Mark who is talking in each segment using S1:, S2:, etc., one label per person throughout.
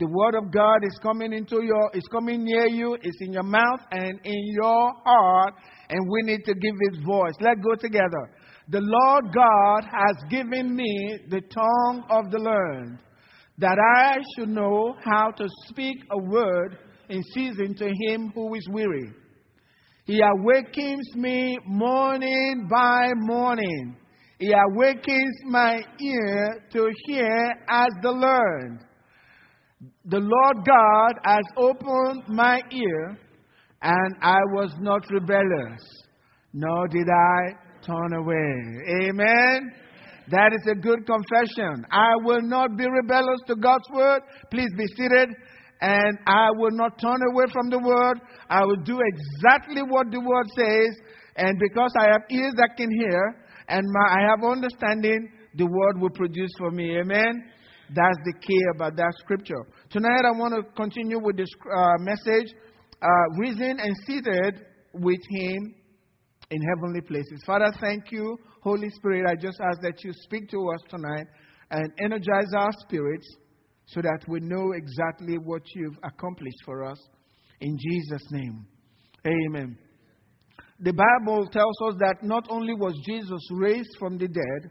S1: The word of God is coming into your, is coming near you, it's in your mouth and in your heart, and we need to give His voice. Let's go together. The Lord God has given me the tongue of the learned, that I should know how to speak a word in season to him who is weary. He awakens me morning by morning. He awakens my ear to hear as the learned. The Lord God has opened my ear, and I was not rebellious, nor did I turn away. Amen. That is a good confession. I will not be rebellious to God's word. Please be seated. And I will not turn away from the word. I will do exactly what the word says. And because I have ears that can hear and my, I have understanding, the word will produce for me. Amen. That's the key about that scripture. Tonight I want to continue with this uh, message, uh, risen and seated with Him in heavenly places. Father, thank you. Holy Spirit, I just ask that you speak to us tonight and energize our spirits so that we know exactly what you've accomplished for us. In Jesus' name. Amen. The Bible tells us that not only was Jesus raised from the dead,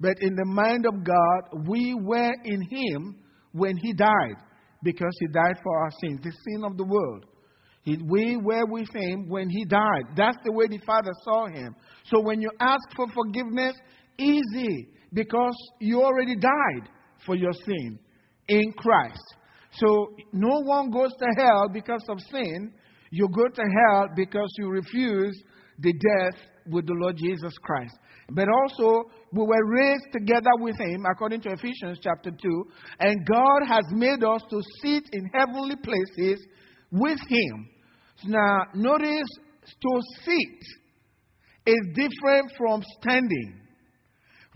S1: but in the mind of God, we were in Him when He died, because He died for our sins, the sin of the world. We were with Him when He died. That's the way the Father saw Him. So when you ask for forgiveness, easy, because you already died for your sin in Christ. So no one goes to hell because of sin. You go to hell because you refuse the death with the Lord Jesus Christ. But also, we were raised together with Him, according to Ephesians chapter 2. And God has made us to sit in heavenly places with Him. Now, notice to sit is different from standing.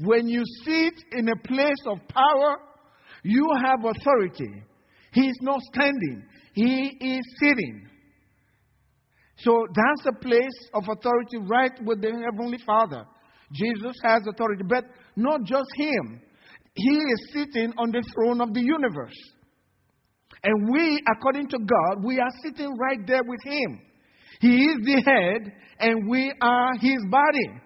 S1: When you sit in a place of power, you have authority. He is not standing, He is sitting. So that's a place of authority right with the Heavenly Father. Jesus has authority, but not just him. He is sitting on the throne of the universe. And we, according to God, we are sitting right there with him. He is the head, and we are his body.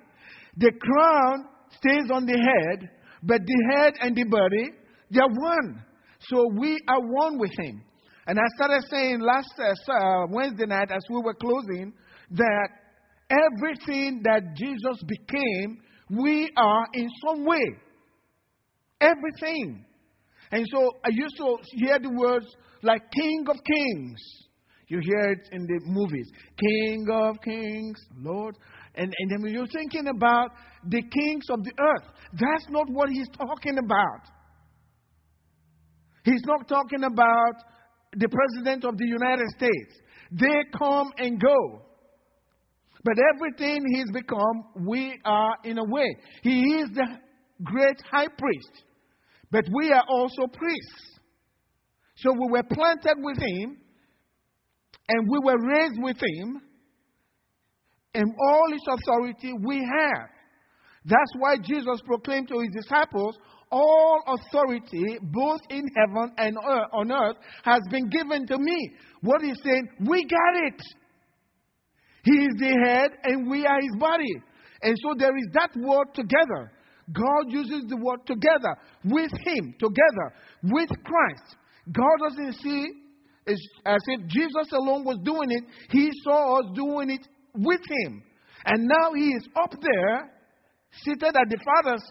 S1: The crown stays on the head, but the head and the body, they are one. So we are one with him. And I started saying last uh, Wednesday night as we were closing that everything that Jesus became, we are in some way. Everything. And so I used to hear the words like King of Kings. You hear it in the movies King of Kings, Lord. And, and then you're thinking about the kings of the earth. That's not what he's talking about. He's not talking about the President of the United States. They come and go. But everything he's become, we are in a way. He is the great high priest, but we are also priests. So we were planted with him, and we were raised with him, and all his authority we have. That's why Jesus proclaimed to his disciples, all authority, both in heaven and on earth, has been given to me. What he's saying, we got it. He is the head and we are his body. And so there is that word together. God uses the word together, with him, together, with Christ. God doesn't see as if Jesus alone was doing it, he saw us doing it with him. And now he is up there, seated at the Father's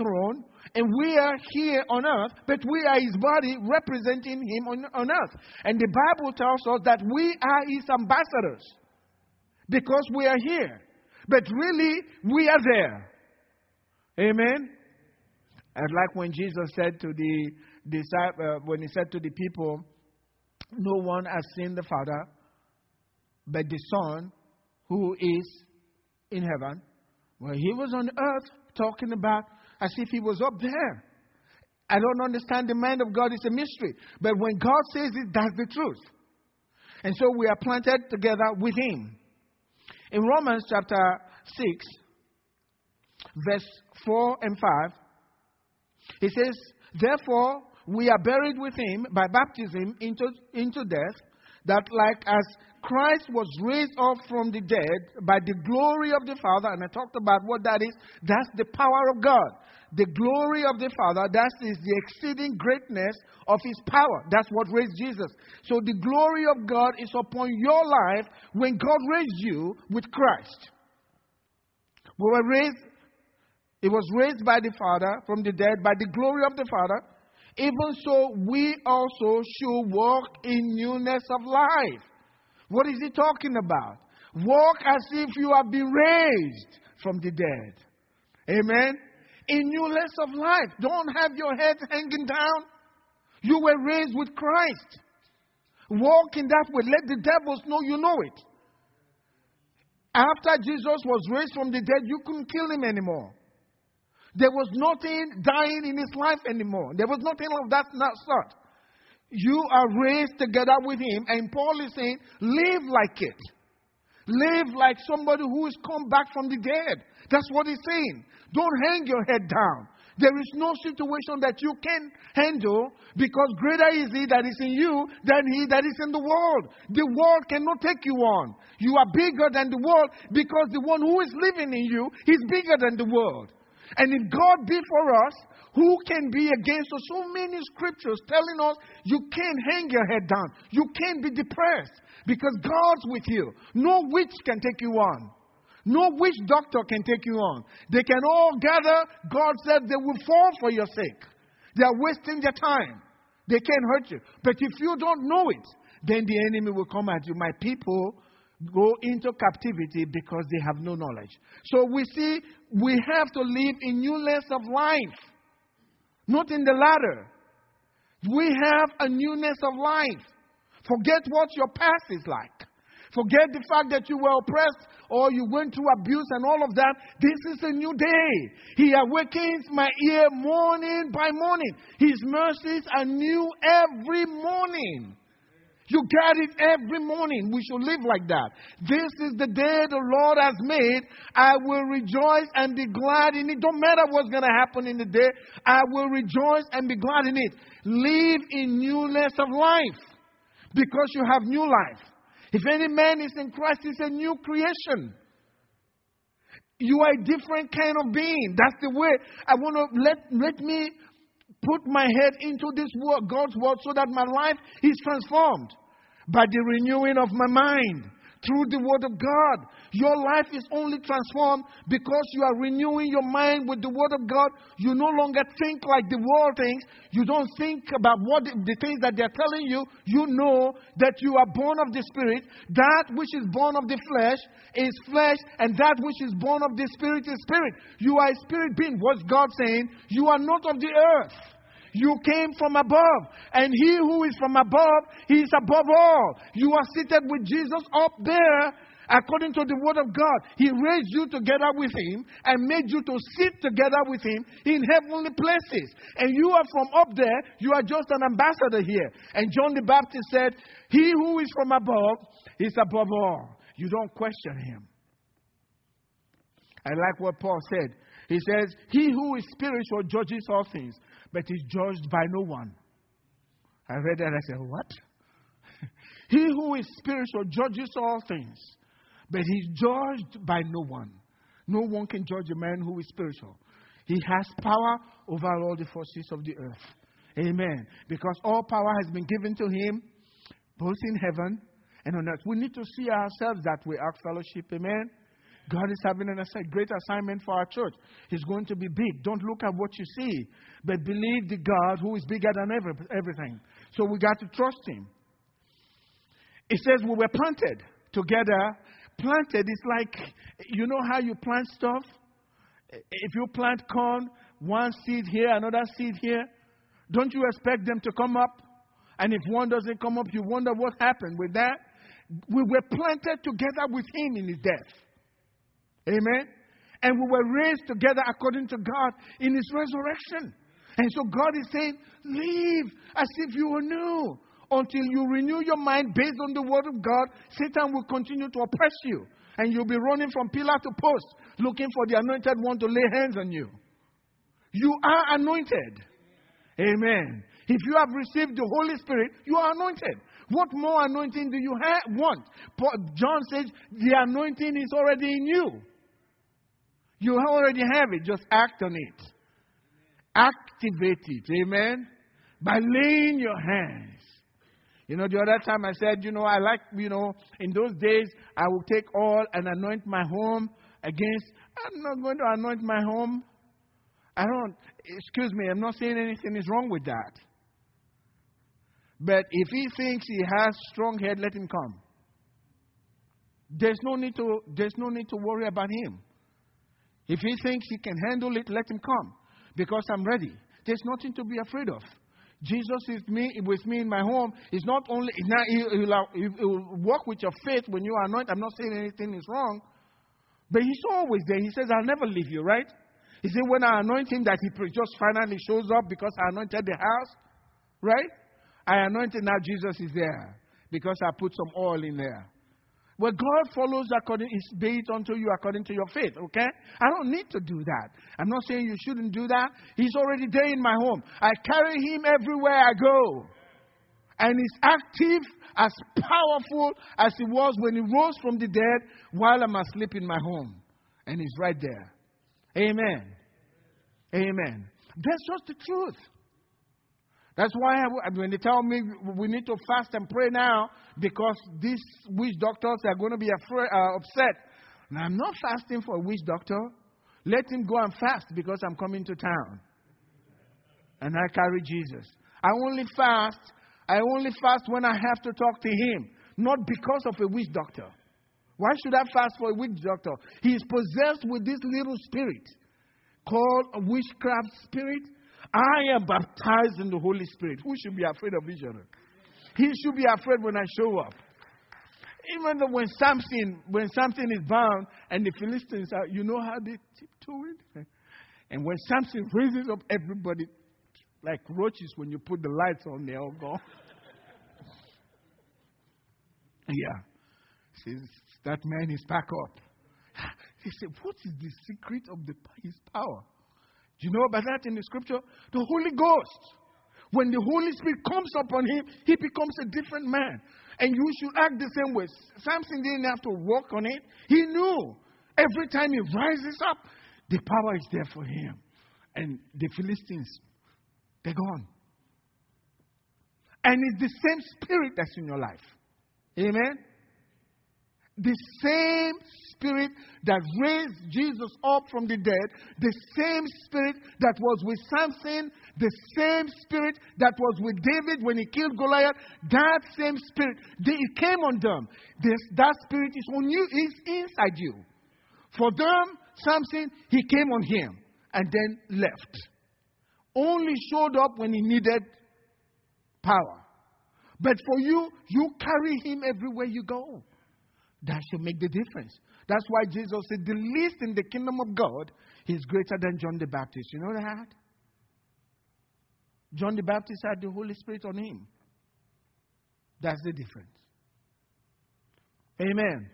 S1: throne, and we are here on earth, but we are his body representing him on, on earth. And the Bible tells us that we are his ambassadors because we are here. But really, we are there. Amen? And like when Jesus said to the disciple, uh, when he said to the people, No one has seen the Father, but the Son who is in heaven. Well, he was on earth talking about as if he was up there. I don't understand the mind of God, it's a mystery. But when God says it, that's the truth. And so we are planted together with him. In Romans chapter 6, verse 4 and 5, he says, Therefore, we are buried with him by baptism into, into death, that like as Christ was raised up from the dead by the glory of the Father, and I talked about what that is, that's the power of God. The glory of the Father, that is the exceeding greatness of His power. That's what raised Jesus. So the glory of God is upon your life when God raised you with Christ. We were raised, it was raised by the Father from the dead by the glory of the Father. Even so, we also should walk in newness of life. What is he talking about? Walk as if you have been raised from the dead. Amen. In newness of life. Don't have your head hanging down. You were raised with Christ. Walk in that way. Let the devils know you know it. After Jesus was raised from the dead, you couldn't kill him anymore. There was nothing dying in his life anymore. There was nothing of that sort. You are raised together with him, and Paul is saying, live like it. Live like somebody who has come back from the dead. That's what he's saying. Don't hang your head down. There is no situation that you can handle because greater is he that is in you than he that is in the world. The world cannot take you on. You are bigger than the world because the one who is living in you is bigger than the world. And if God be for us, who can be against us? So many scriptures telling us you can't hang your head down. You can't be depressed because God's with you. No witch can take you on. No witch doctor can take you on. They can all gather. God said they will fall for your sake. They are wasting their time. They can't hurt you. But if you don't know it, then the enemy will come at you. My people go into captivity because they have no knowledge. So we see we have to live in newness of life, not in the latter. We have a newness of life. Forget what your past is like. Forget the fact that you were oppressed or you went through abuse and all of that. This is a new day. He awakens my ear morning by morning. His mercies are new every morning. You get it every morning. We should live like that. This is the day the Lord has made. I will rejoice and be glad in it. Don't matter what's going to happen in the day. I will rejoice and be glad in it. Live in newness of life because you have new life. If any man is in Christ, he's a new creation. You are a different kind of being. That's the way I want to let, let me put my head into this word, God's word, so that my life is transformed by the renewing of my mind through the Word of God. Your life is only transformed because you are renewing your mind with the Word of God. You no longer think like the world thinks. You don't think about what the, the things that they're telling you. You know that you are born of the Spirit. That which is born of the flesh is flesh, and that which is born of the Spirit is spirit. You are a spirit being. What's God saying? You are not of the earth. You came from above. And he who is from above, he is above all. You are seated with Jesus up there according to the word of God. He raised you together with him and made you to sit together with him in heavenly places. And you are from up there, you are just an ambassador here. And John the Baptist said, He who is from above is above all. You don't question him. I like what Paul said. He says, He who is spiritual judges all things but is judged by no one. I read that I said, What? he who is spiritual judges all things, but he's judged by no one. No one can judge a man who is spiritual. He has power over all the forces of the earth. Amen. Because all power has been given to him, both in heaven and on earth. We need to see ourselves that way, Ark Fellowship. Amen. God is having an a great assignment for our church. He's going to be big. Don't look at what you see, but believe the God who is bigger than every, everything. So we got to trust Him. It says we were planted together. Planted is like, you know how you plant stuff? If you plant corn, one seed here, another seed here, don't you expect them to come up? And if one doesn't come up, you wonder what happened with that. We were planted together with Him in His death. Amen. And we were raised together according to God in His resurrection. And so God is saying, Live as if you were new. Until you renew your mind based on the word of God, Satan will continue to oppress you. And you'll be running from pillar to post, looking for the anointed one to lay hands on you. You are anointed. Amen. If you have received the Holy Spirit, you are anointed. What more anointing do you ha- want? John says the anointing is already in you. You already have it, just act on it. Activate it. Amen. By laying your hands. You know, the other time I said, you know, I like, you know, in those days, I will take oil and anoint my home against. I'm not going to anoint my home. I don't, excuse me, I'm not saying anything is wrong with that. But if he thinks he has strong head, let him come. There's no need to, there's no need to worry about him. If he thinks he can handle it, let him come. Because I'm ready. There's nothing to be afraid of. Jesus is me, with me in my home. It's not only, now he, will work with your faith when you are anointed. I'm not saying anything is wrong. But he's always there. He says, I'll never leave you, right? He said, when I anoint him, that he just finally shows up because I anointed the house, right? I anointed, now Jesus is there because I put some oil in there. Well, God follows according, be it unto you according to your faith, okay? I don't need to do that. I'm not saying you shouldn't do that. He's already there in my home. I carry him everywhere I go. And he's active, as powerful as he was when he rose from the dead while I'm asleep in my home. And he's right there. Amen. Amen. That's just the truth. That's why when they tell me we need to fast and pray now because these witch doctors are going to be afraid, uh, upset. I'm not fasting for a witch doctor. Let him go and fast because I'm coming to town. And I carry Jesus. I only fast. I only fast when I have to talk to him, not because of a witch doctor. Why should I fast for a witch doctor? He is possessed with this little spirit called a witchcraft spirit I am baptized in the Holy Spirit. Who should be afraid of other? He should be afraid when I show up. Even though when Samson, when Samson is bound and the Philistines are, you know how they tiptoe it? And when Samson raises up everybody like roaches when you put the lights on, they all go. yeah. Says that man is back up. He said, What is the secret of the, his power? Do you know about that in the scripture? The Holy Ghost. When the Holy Spirit comes upon him, he becomes a different man. And you should act the same way. Samson didn't have to work on it. He knew every time he rises up, the power is there for him. And the Philistines, they're gone. And it's the same spirit that's in your life. Amen? The same Spirit that raised Jesus up from the dead, the same Spirit that was with Samson, the same Spirit that was with David when he killed Goliath, that same Spirit, it came on them. This, that Spirit is on you, is inside you. For them, Samson, he came on him and then left. Only showed up when he needed power. But for you, you carry him everywhere you go. That should make the difference. That's why Jesus said, The least in the kingdom of God is greater than John the Baptist. You know that? John the Baptist had the Holy Spirit on him. That's the difference. Amen.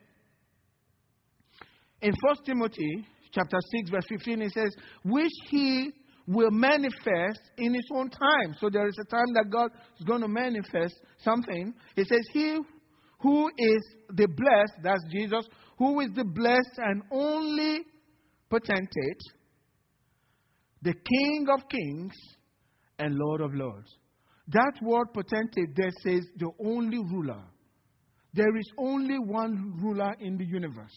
S1: In 1 Timothy chapter 6, verse 15, it says, Which he will manifest in his own time. So there is a time that God is going to manifest something. It says, He who is the blessed, that's Jesus, who is the blessed and only potentate, the King of kings and Lord of lords. That word potentate there says the only ruler. There is only one ruler in the universe.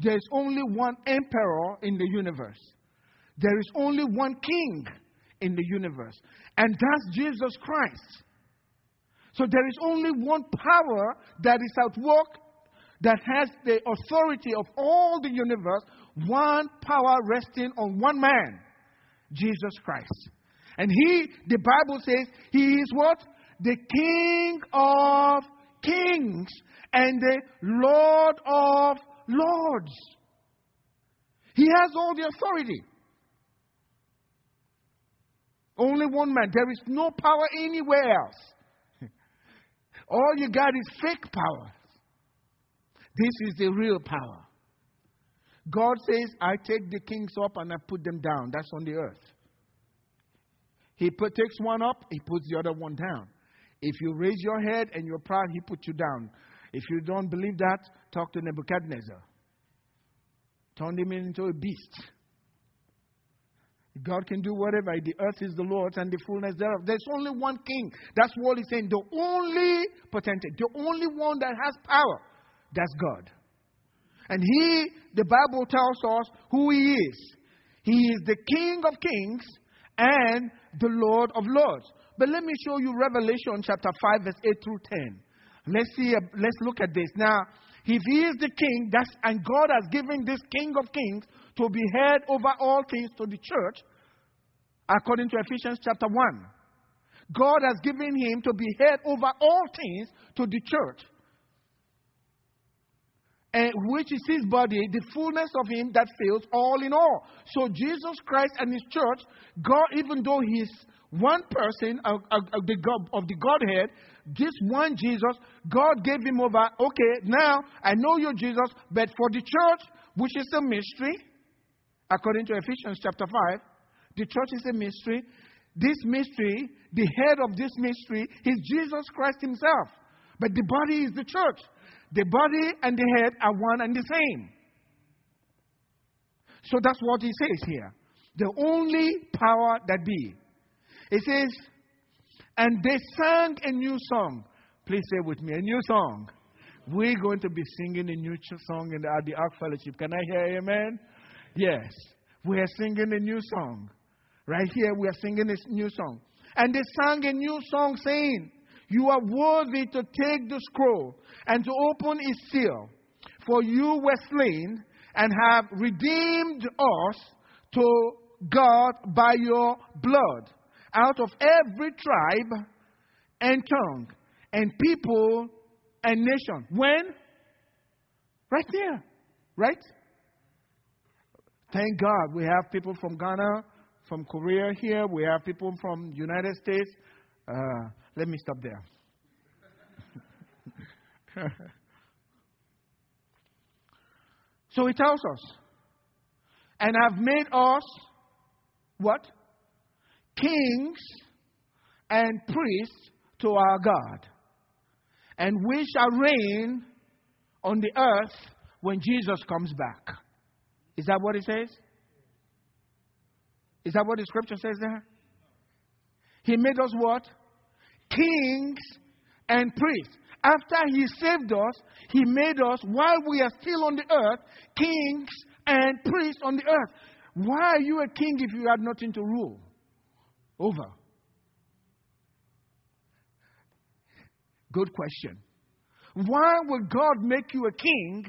S1: There is only one emperor in the universe. There is only one king in the universe. And that's Jesus Christ. So there is only one power that is at work that has the authority of all the universe, one power resting on one man, Jesus Christ. And he, the Bible says, he is what? The King of kings and the Lord of lords. He has all the authority. Only one man. There is no power anywhere else. All you got is fake power. This is the real power. God says, I take the kings up and I put them down. That's on the earth. He put, takes one up, he puts the other one down. If you raise your head and you're proud, he puts you down. If you don't believe that, talk to Nebuchadnezzar. Turn him into a beast. God can do whatever. The earth is the Lord's and the fullness thereof. There's only one king. That's what he's saying. The only potentate, the only one that has power, that's God. And he, the Bible tells us who he is. He is the King of kings and the Lord of lords. But let me show you Revelation chapter 5, verse 8 through 10. Let's see, let's look at this. Now, if he is the king, that's, and God has given this king of kings to be head over all things to the church, according to Ephesians chapter 1. God has given him to be head over all things to the church, and which is his body, the fullness of him that fills all in all. So Jesus Christ and his church, God, even though he's one person of, of, of, the, God, of the Godhead, this one Jesus, God gave him over. Okay, now I know you're Jesus, but for the church, which is a mystery, according to Ephesians chapter 5, the church is a mystery. This mystery, the head of this mystery, is Jesus Christ Himself. But the body is the church. The body and the head are one and the same. So that's what he says here. The only power that be. It says, and they sang a new song. Please say with me, a new song. We're going to be singing a new song in the, at the Ark Fellowship. Can I hear amen? Yes. We are singing a new song. Right here, we are singing this new song. And they sang a new song saying, You are worthy to take the scroll and to open its seal. For you were slain and have redeemed us to God by your blood out of every tribe and tongue and people and nation. When? Right there. Right? Thank God we have people from Ghana, from Korea here. We have people from United States. Uh, let me stop there. so he tells us, and have made us what? kings and priests to our God. And we shall reign on the earth when Jesus comes back. Is that what he says? Is that what the scripture says there? He made us what? Kings and priests. After he saved us, he made us, while we are still on the earth, kings and priests on the earth. Why are you a king if you had nothing to rule? over? Good question. Why would God make you a king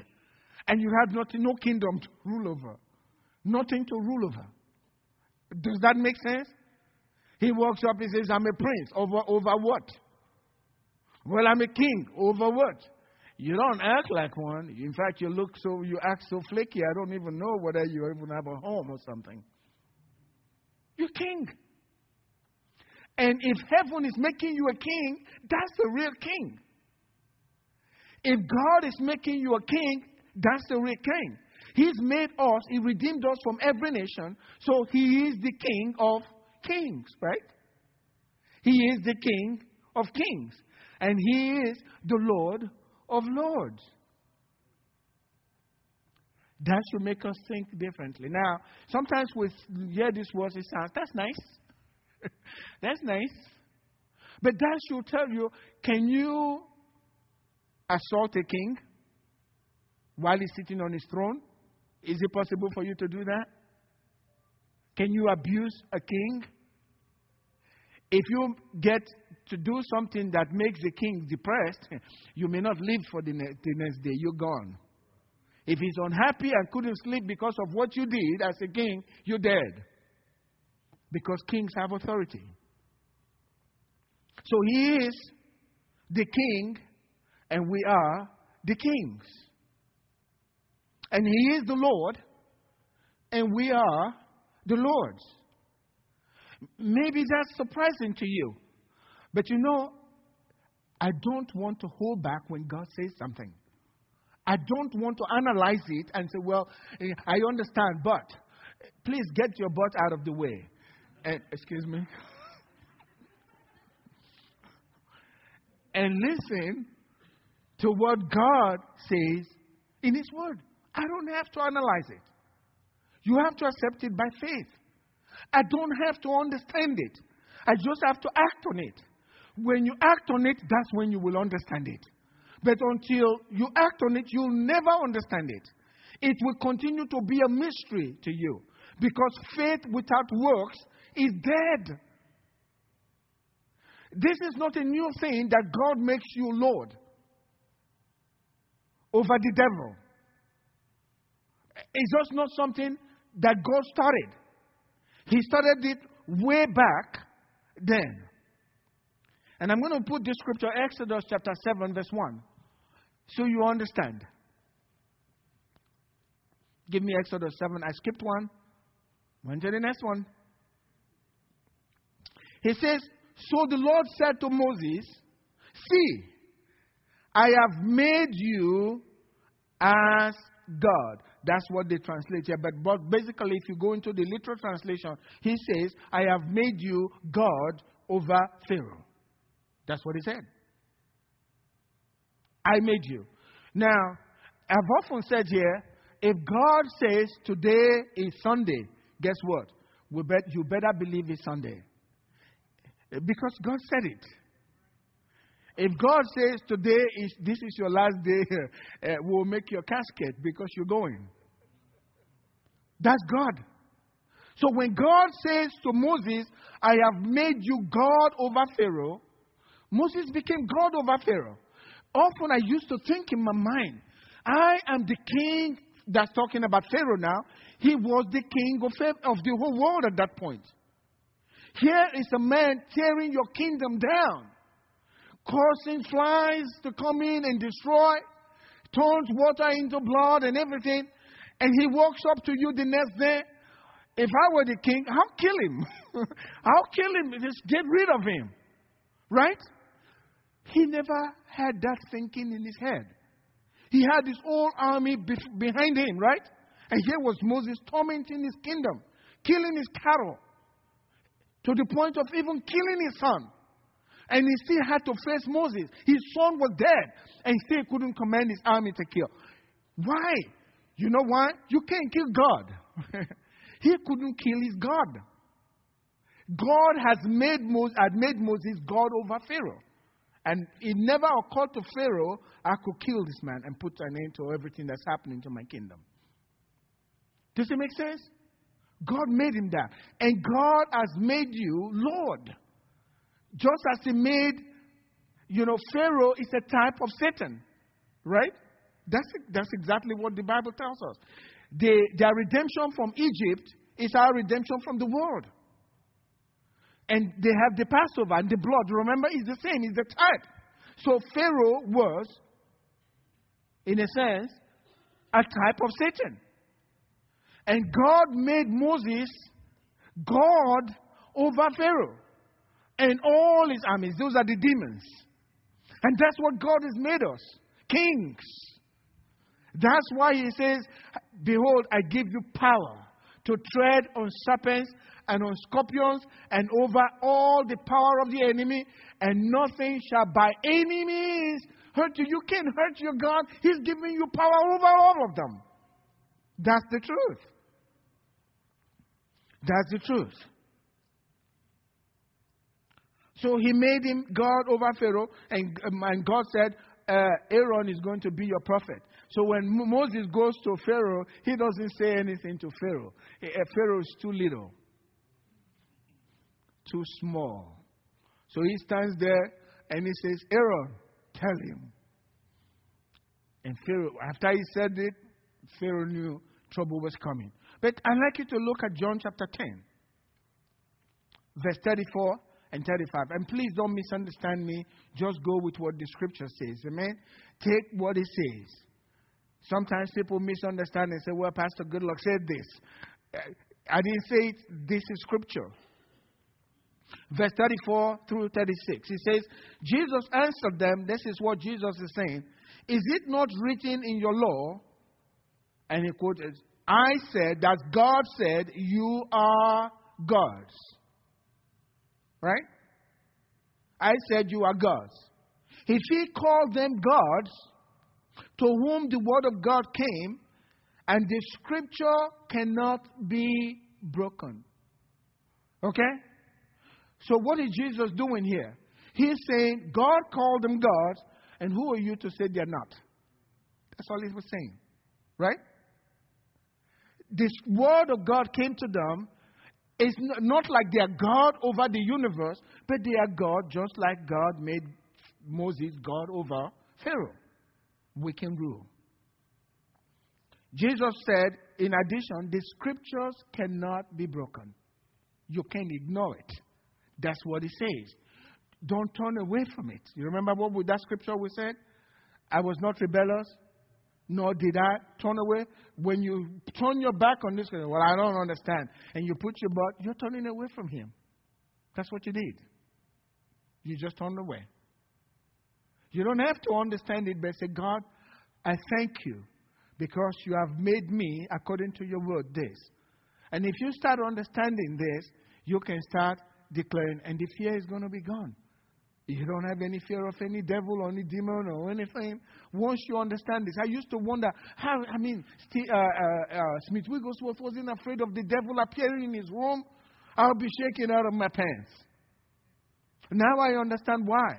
S1: and you have nothing, no kingdom to rule over? Nothing to rule over. Does that make sense? He walks up and says, I'm a prince. Over, over what? Well, I'm a king. Over what? You don't act like one. In fact, you look so, you act so flaky, I don't even know whether you even have a home or something. You're king. And if heaven is making you a king, that's the real king. If God is making you a king, that's the real king. He's made us, He redeemed us from every nation, so He is the King of kings, right? He is the King of kings, and He is the Lord of lords. That should make us think differently. Now, sometimes we hear these words, it sounds, that's nice. That's nice. But that should tell you can you assault a king while he's sitting on his throne? Is it possible for you to do that? Can you abuse a king? If you get to do something that makes the king depressed, you may not live for the, ne- the next day. You're gone. If he's unhappy and couldn't sleep because of what you did as a king, you're dead because kings have authority. So he is the king, and we are the kings. And He is the Lord, and we are the Lord's. Maybe that's surprising to you, but you know, I don't want to hold back when God says something. I don't want to analyze it and say, well, eh, I understand, but please get your butt out of the way. And, excuse me. and listen to what God says in His Word. I don't have to analyze it. You have to accept it by faith. I don't have to understand it. I just have to act on it. When you act on it, that's when you will understand it. But until you act on it, you'll never understand it. It will continue to be a mystery to you because faith without works is dead. This is not a new thing that God makes you Lord over the devil. It's just not something that God started. He started it way back then. And I'm going to put this scripture, Exodus chapter 7, verse 1, so you understand. Give me Exodus 7. I skipped one. Went to the next one. He says, So the Lord said to Moses, See, I have made you as God. That's what they translate here. But, but basically, if you go into the literal translation, he says, I have made you God over Pharaoh. That's what he said. I made you. Now, I've often said here, if God says today is Sunday, guess what? We bet, you better believe it's Sunday. Because God said it. If God says today is this is your last day, uh, we'll make your casket because you're going. That's God. So when God says to Moses, I have made you God over Pharaoh, Moses became God over Pharaoh. Often I used to think in my mind, I am the king that's talking about Pharaoh now. He was the king of, of the whole world at that point. Here is a man tearing your kingdom down causing flies to come in and destroy, turns water into blood and everything, and he walks up to you the next day. If I were the king, I'll kill him. I'll kill him. Just get rid of him. Right? He never had that thinking in his head. He had his whole army behind him, right? And here was Moses tormenting his kingdom, killing his cattle, to the point of even killing his son. And he still had to face Moses. His son was dead, and he still couldn't command his army to kill. Why? You know why? You can't kill God. he couldn't kill his God. God has made Moses, had made Moses God over Pharaoh. And it never occurred to Pharaoh, I could kill this man and put an end to everything that's happening to my kingdom. Does it make sense? God made him that. And God has made you Lord. Just as he made, you know, Pharaoh is a type of Satan, right? That's, that's exactly what the Bible tells us. The, their redemption from Egypt is our redemption from the world. And they have the Passover and the blood. Remember, it's the same, it's the type. So Pharaoh was, in a sense, a type of Satan. And God made Moses God over Pharaoh and all his armies. Those are the demons. And that's what God has made us kings. That's why he says, Behold, I give you power to tread on serpents and on scorpions and over all the power of the enemy, and nothing shall by any means hurt you. You can't hurt your God. He's giving you power over all of them. That's the truth. That's the truth. So he made him God over Pharaoh, and, um, and God said, uh, Aaron is going to be your prophet. So when Moses goes to Pharaoh, he doesn't say anything to Pharaoh. Uh, Pharaoh is too little, too small. So he stands there and he says, Aaron, tell him. And Pharaoh, after he said it, Pharaoh knew trouble was coming. But I'd like you to look at John chapter 10, verse 34 and 35. And please don't misunderstand me. Just go with what the scripture says. Amen. Take what it says. Sometimes people misunderstand and say, well, Pastor Goodluck said this. Uh, I didn't say it. This is scripture. Verse 34 through 36. He says, Jesus answered them. This is what Jesus is saying. Is it not written in your law? And he quoted, I said that God said, You are gods. Right? I said you are gods. If he called them gods, to whom the word of God came, and the scripture cannot be broken. Okay? So, what is Jesus doing here? He's saying, God called them gods, and who are you to say they're not? That's all he was saying. Right? This word of God came to them. It's not like they are God over the universe, but they are God just like God made Moses God over Pharaoh. We can rule. Jesus said, in addition, the scriptures cannot be broken. You can't ignore it. That's what he says. Don't turn away from it. You remember what that scripture we said? I was not rebellious, nor did I turn away. When you turn your back on this, well, I don't understand, and you put your butt, you're turning away from him. That's what you did. You just turned away. You don't have to understand it, but say, God, I thank you because you have made me, according to your word, this. And if you start understanding this, you can start declaring, and the fear is going to be gone. You don't have any fear of any devil or any demon or anything. Once you understand this, I used to wonder how, I mean, Steve, uh, uh, uh, Smith Wigglesworth wasn't afraid of the devil appearing in his room. I'll be shaking out of my pants. Now I understand why.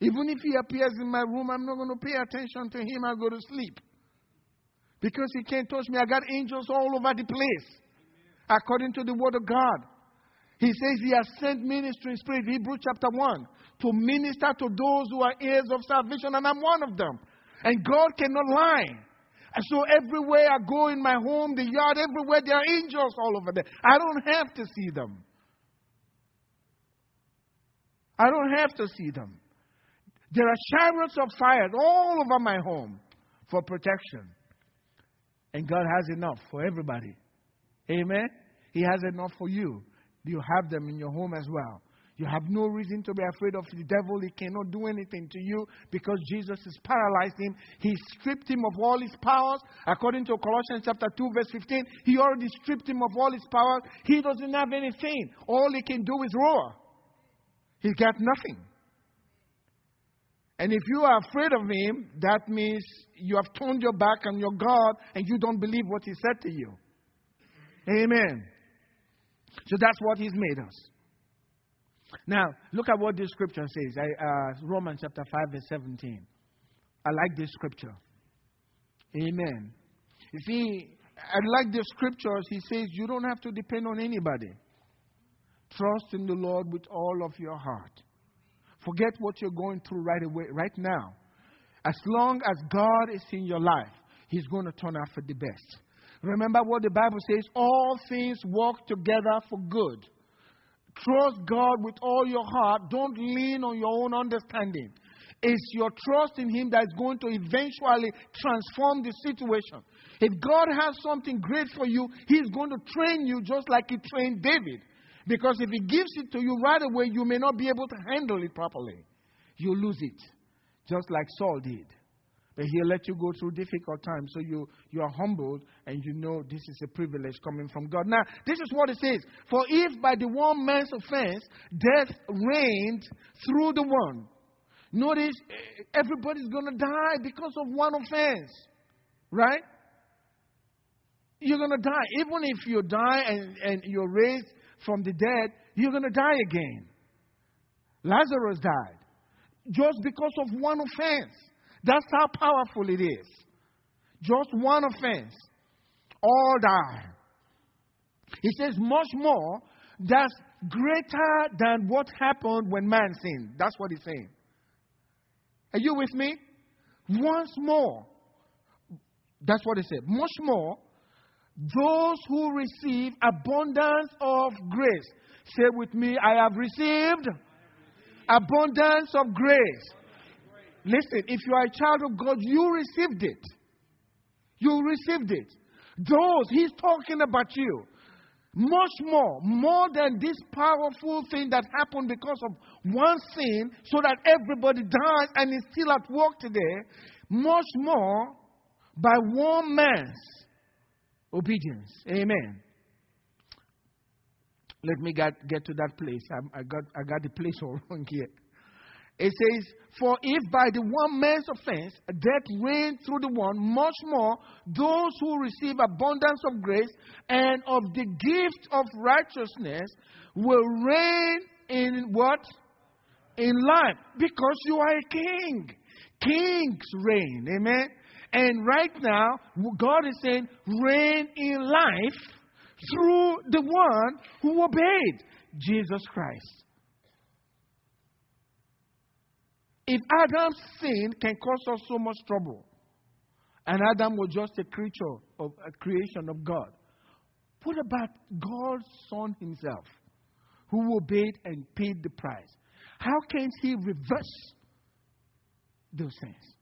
S1: Even if he appears in my room, I'm not going to pay attention to him. I'll go to sleep. Because he can't touch me. I got angels all over the place. According to the word of God. He says he has sent ministering spirit, Hebrew chapter 1, to minister to those who are heirs of salvation, and I'm one of them. And God cannot lie. And so everywhere I go in my home, the yard, everywhere, there are angels all over there. I don't have to see them. I don't have to see them. There are chariots of fire all over my home for protection. And God has enough for everybody. Amen? He has enough for you. You have them in your home as well. You have no reason to be afraid of the devil. He cannot do anything to you because Jesus has paralyzed him. He stripped him of all his powers. According to Colossians chapter 2, verse 15, he already stripped him of all his powers. He doesn't have anything. All he can do is roar. He's got nothing. And if you are afraid of him, that means you have turned your back on your God and you don't believe what he said to you. Amen. So that's what he's made us. Now, look at what this scripture says. I, uh, Romans chapter 5, verse 17. I like this scripture. Amen. You see, I like the scriptures. He says you don't have to depend on anybody. Trust in the Lord with all of your heart. Forget what you're going through right away, right now. As long as God is in your life, He's going to turn out for the best. Remember what the Bible says all things work together for good. Trust God with all your heart. Don't lean on your own understanding. It's your trust in Him that is going to eventually transform the situation. If God has something great for you, He's going to train you just like He trained David. Because if He gives it to you right away, you may not be able to handle it properly. You lose it, just like Saul did. But He'll let you go through difficult times so you, you are humbled and you know this is a privilege coming from God. Now, this is what it says For if by the one man's offense death reigned through the one, notice eh, everybody's going to die because of one offense. Right? You're going to die. Even if you die and, and you're raised from the dead, you're going to die again. Lazarus died just because of one offense. That's how powerful it is. Just one offense, all die. He says, much more, that's greater than what happened when man sinned. That's what he's saying. Are you with me? Once more, that's what he said. Much more, those who receive abundance of grace. Say with me, I have received abundance of grace. Listen, if you are a child of God, you received it. You received it. Those, he's talking about you. Much more, more than this powerful thing that happened because of one sin, so that everybody dies and is still at work today. Much more by one man's obedience. Amen. Let me get, get to that place. I, I, got, I got the place all wrong here. It says, For if by the one man's offense death reigned through the one, much more those who receive abundance of grace and of the gift of righteousness will reign in what? In life. Because you are a king. Kings reign. Amen. And right now, God is saying, reign in life through the one who obeyed Jesus Christ. If Adam's sin can cause us so much trouble, and Adam was just a creature of a creation of God, what about God's Son Himself, who obeyed and paid the price? How can He reverse those things?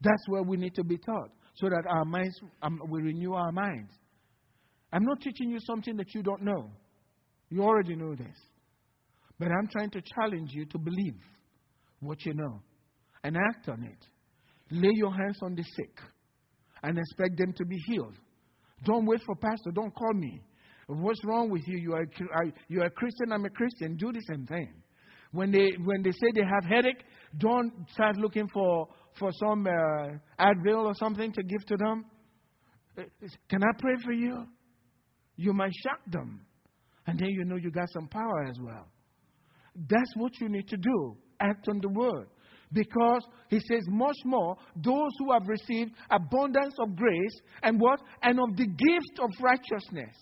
S1: That's where we need to be taught, so that our minds, um, we renew our minds. I'm not teaching you something that you don't know. You already know this. But I'm trying to challenge you to believe what you know and act on it. Lay your hands on the sick and expect them to be healed. Don't wait for pastor. Don't call me. What's wrong with you? You are, you are a Christian. I'm a Christian. Do the same thing. When they when they say they have headache, don't start looking for for some uh, Advil or something to give to them. Uh, can I pray for you? You might shock them, and then you know you got some power as well. That's what you need to do. Act on the word. Because he says, much more, those who have received abundance of grace and what? And of the gift of righteousness.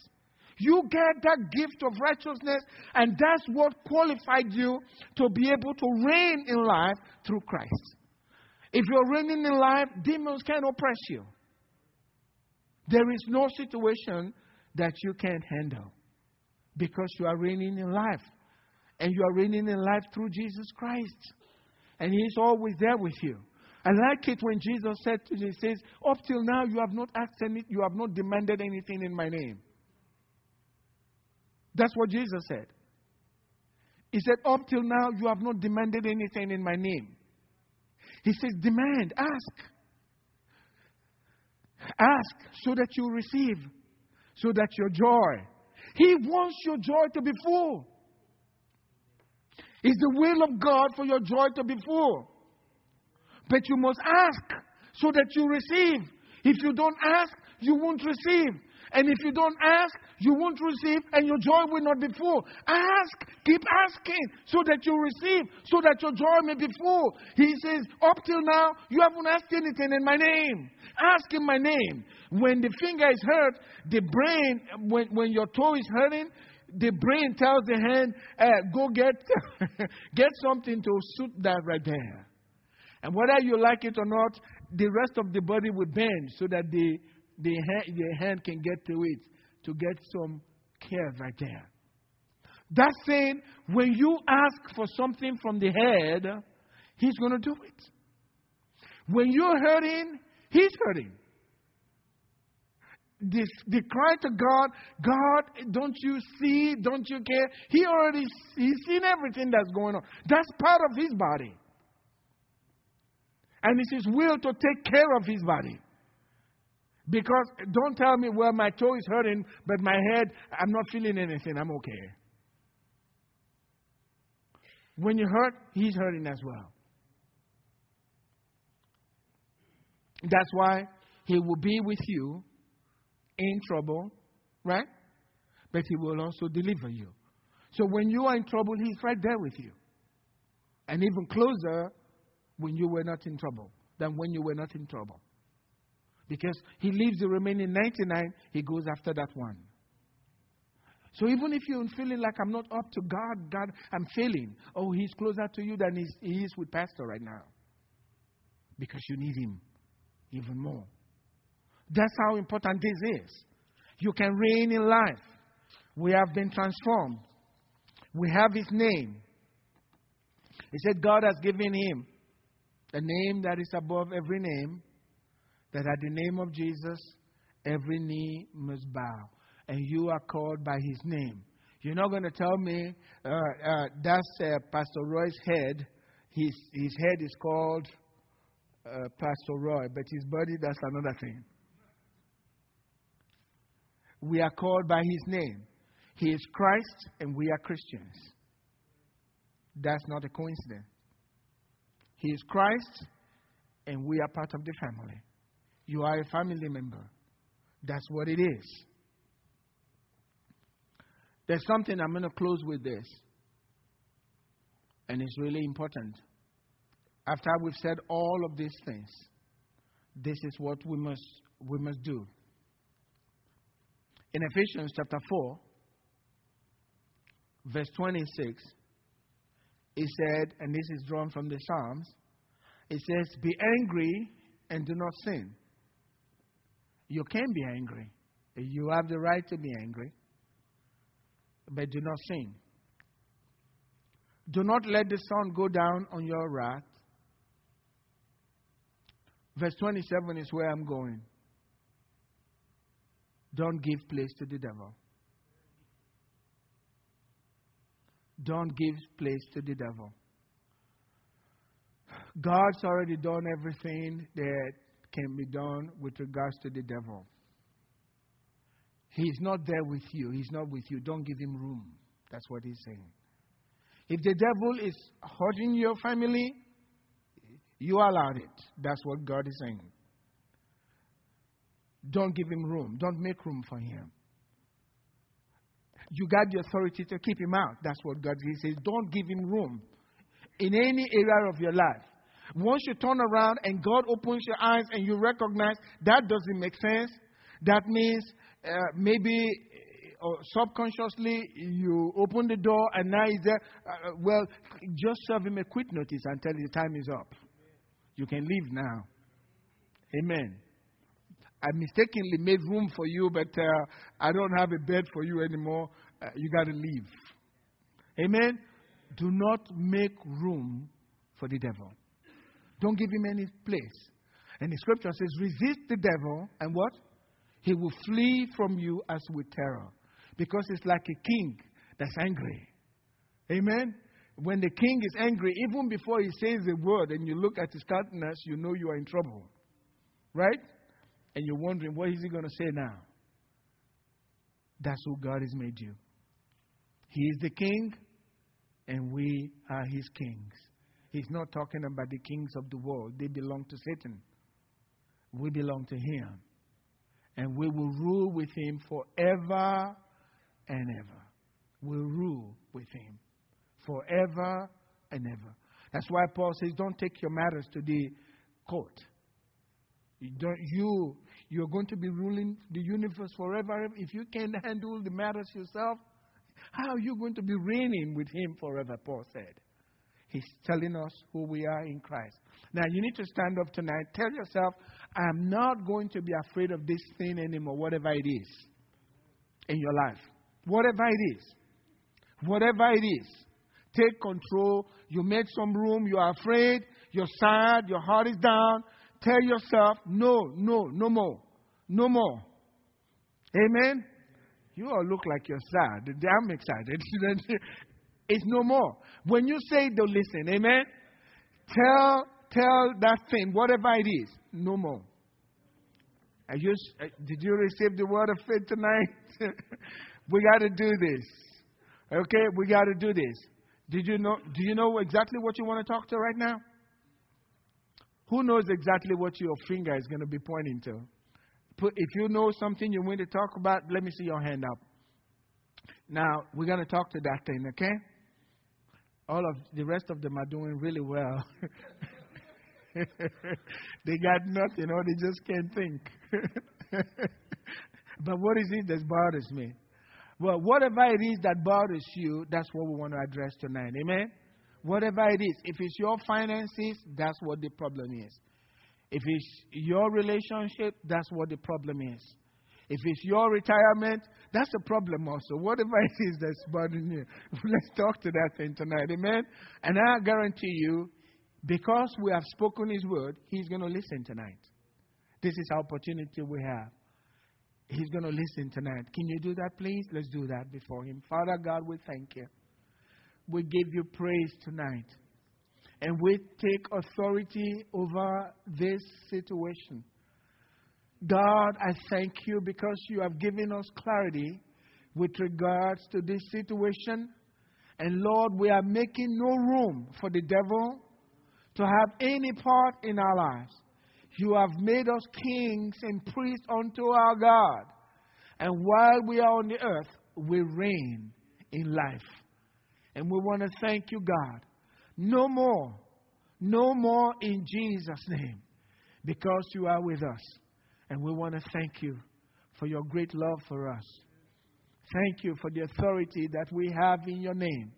S1: You get that gift of righteousness, and that's what qualified you to be able to reign in life through Christ. If you're reigning in life, demons can't oppress you. There is no situation that you can't handle because you are reigning in life. And you are reigning in life through Jesus Christ. And He's always there with you. I like it when Jesus said to He says, Up till now you have not asked any, you have not demanded anything in my name. That's what Jesus said. He said, Up till now you have not demanded anything in my name. He says, Demand, ask. Ask so that you receive, so that your joy. He wants your joy to be full. It's the will of God for your joy to be full. But you must ask so that you receive. If you don't ask, you won't receive. And if you don't ask, you won't receive and your joy will not be full. Ask, keep asking so that you receive, so that your joy may be full. He says, Up till now, you haven't asked anything in my name. Ask in my name. When the finger is hurt, the brain, when, when your toe is hurting, the brain tells the hand, uh, go get, get something to suit that right there. And whether you like it or not, the rest of the body will bend so that the, the, hand, the hand can get to it to get some care right there. That's saying when you ask for something from the head, he's going to do it. When you're hurting, he's hurting this, they cry to God, God, don't you see? Don't you care? He already he's seen everything that's going on. That's part of his body. And it's his will to take care of his body. Because don't tell me, well, my toe is hurting, but my head, I'm not feeling anything. I'm okay. When you hurt, he's hurting as well. That's why he will be with you in trouble, right? But He will also deliver you. So when you are in trouble, He's right there with you. And even closer when you were not in trouble than when you were not in trouble. Because He leaves the remaining 99, He goes after that one. So even if you're feeling like I'm not up to God, God, I'm failing. Oh, He's closer to you than He is with Pastor right now. Because you need Him even more. That's how important this is. You can reign in life. We have been transformed. We have His name. He said God has given Him a name that is above every name, that at the name of Jesus, every knee must bow. And you are called by His name. You're not going to tell me uh, uh, that's uh, Pastor Roy's head. His, his head is called uh, Pastor Roy, but his body, that's another thing we are called by his name. He is Christ and we are Christians. That's not a coincidence. He is Christ, and we are part of the family. You are a family member. That's what it is. There's something I'm going to close with this, and it's really important. After we've said all of these things, this is what we must, we must do. In Ephesians chapter 4, verse 26, it said, and this is drawn from the Psalms, it says, Be angry and do not sin. You can be angry. You have the right to be angry, but do not sin. Do not let the sun go down on your wrath. Verse 27 is where I'm going. Don't give place to the devil. Don't give place to the devil. God's already done everything that can be done with regards to the devil. He's not there with you. He's not with you. Don't give him room. That's what he's saying. If the devil is hurting your family, you allowed it. That's what God is saying. Don't give him room. Don't make room for him. You got the authority to keep him out. That's what God says. Don't give him room in any area of your life. Once you turn around and God opens your eyes and you recognize that doesn't make sense, that means uh, maybe uh, subconsciously you open the door and now he's there. Uh, well, just serve him a quick notice until the time is up. You can leave now. Amen. I mistakenly made room for you, but uh, I don't have a bed for you anymore. Uh, you got to leave. Amen. Do not make room for the devil. Don't give him any place. And the scripture says, resist the devil, and what? He will flee from you as with terror. Because it's like a king that's angry. Amen? When the king is angry, even before he says a word and you look at his countenance, you know you are in trouble. Right? And you're wondering, what is he going to say now? That's who God has made you. He is the king, and we are his kings. He's not talking about the kings of the world, they belong to Satan. We belong to him. And we will rule with him forever and ever. We'll rule with him forever and ever. That's why Paul says, Don't take your matters to the court. You, you, you're going to be ruling the universe forever. If you can't handle the matters yourself, how are you going to be reigning with Him forever? Paul said. He's telling us who we are in Christ. Now, you need to stand up tonight. Tell yourself, I'm not going to be afraid of this thing anymore, whatever it is in your life. Whatever it is. Whatever it is. Take control. You made some room. You are afraid. You're sad. Your heart is down. Tell yourself, no, no, no more. No more. Amen? You all look like you're sad. I'm excited. it's no more. When you say don't listen, amen? Tell tell that thing, whatever it is, no more. Are you, uh, did you receive the word of faith tonight? we got to do this. Okay, we got to do this. Did you know? Do you know exactly what you want to talk to right now? Who knows exactly what your finger is going to be pointing to? If you know something you want to talk about, let me see your hand up. Now, we're going to talk to that thing, okay? All of the rest of them are doing really well. they got nothing, or they just can't think. but what is it that bothers me? Well, whatever it is that bothers you, that's what we want to address tonight. Amen? Whatever it is. If it's your finances, that's what the problem is. If it's your relationship, that's what the problem is. If it's your retirement, that's a problem also. Whatever it is that's bothering you, let's talk to that thing tonight. Amen? And I guarantee you, because we have spoken His word, He's going to listen tonight. This is our opportunity we have. He's going to listen tonight. Can you do that, please? Let's do that before Him. Father God, we thank you we give you praise tonight. And we take authority over this situation. God, I thank you because you have given us clarity with regards to this situation. And Lord, we are making no room for the devil to have any part in our lives. You have made us kings and priests unto our God. And while we are on the earth, we reign in life. And we want to thank you, God. No more, no more in Jesus' name, because you are with us. And we want to thank you for your great love for us. Thank you for the authority that we have in your name.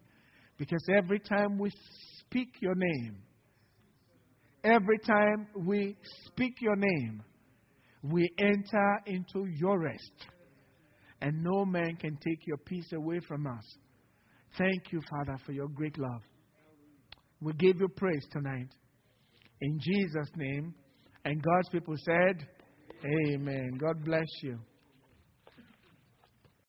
S1: Because every time we speak your name, every time we speak your name, we enter into your rest. And no man can take your peace away from us. Thank you, Father, for your great love. We give you praise tonight. In Jesus' name. And God's people said, Amen. God bless you.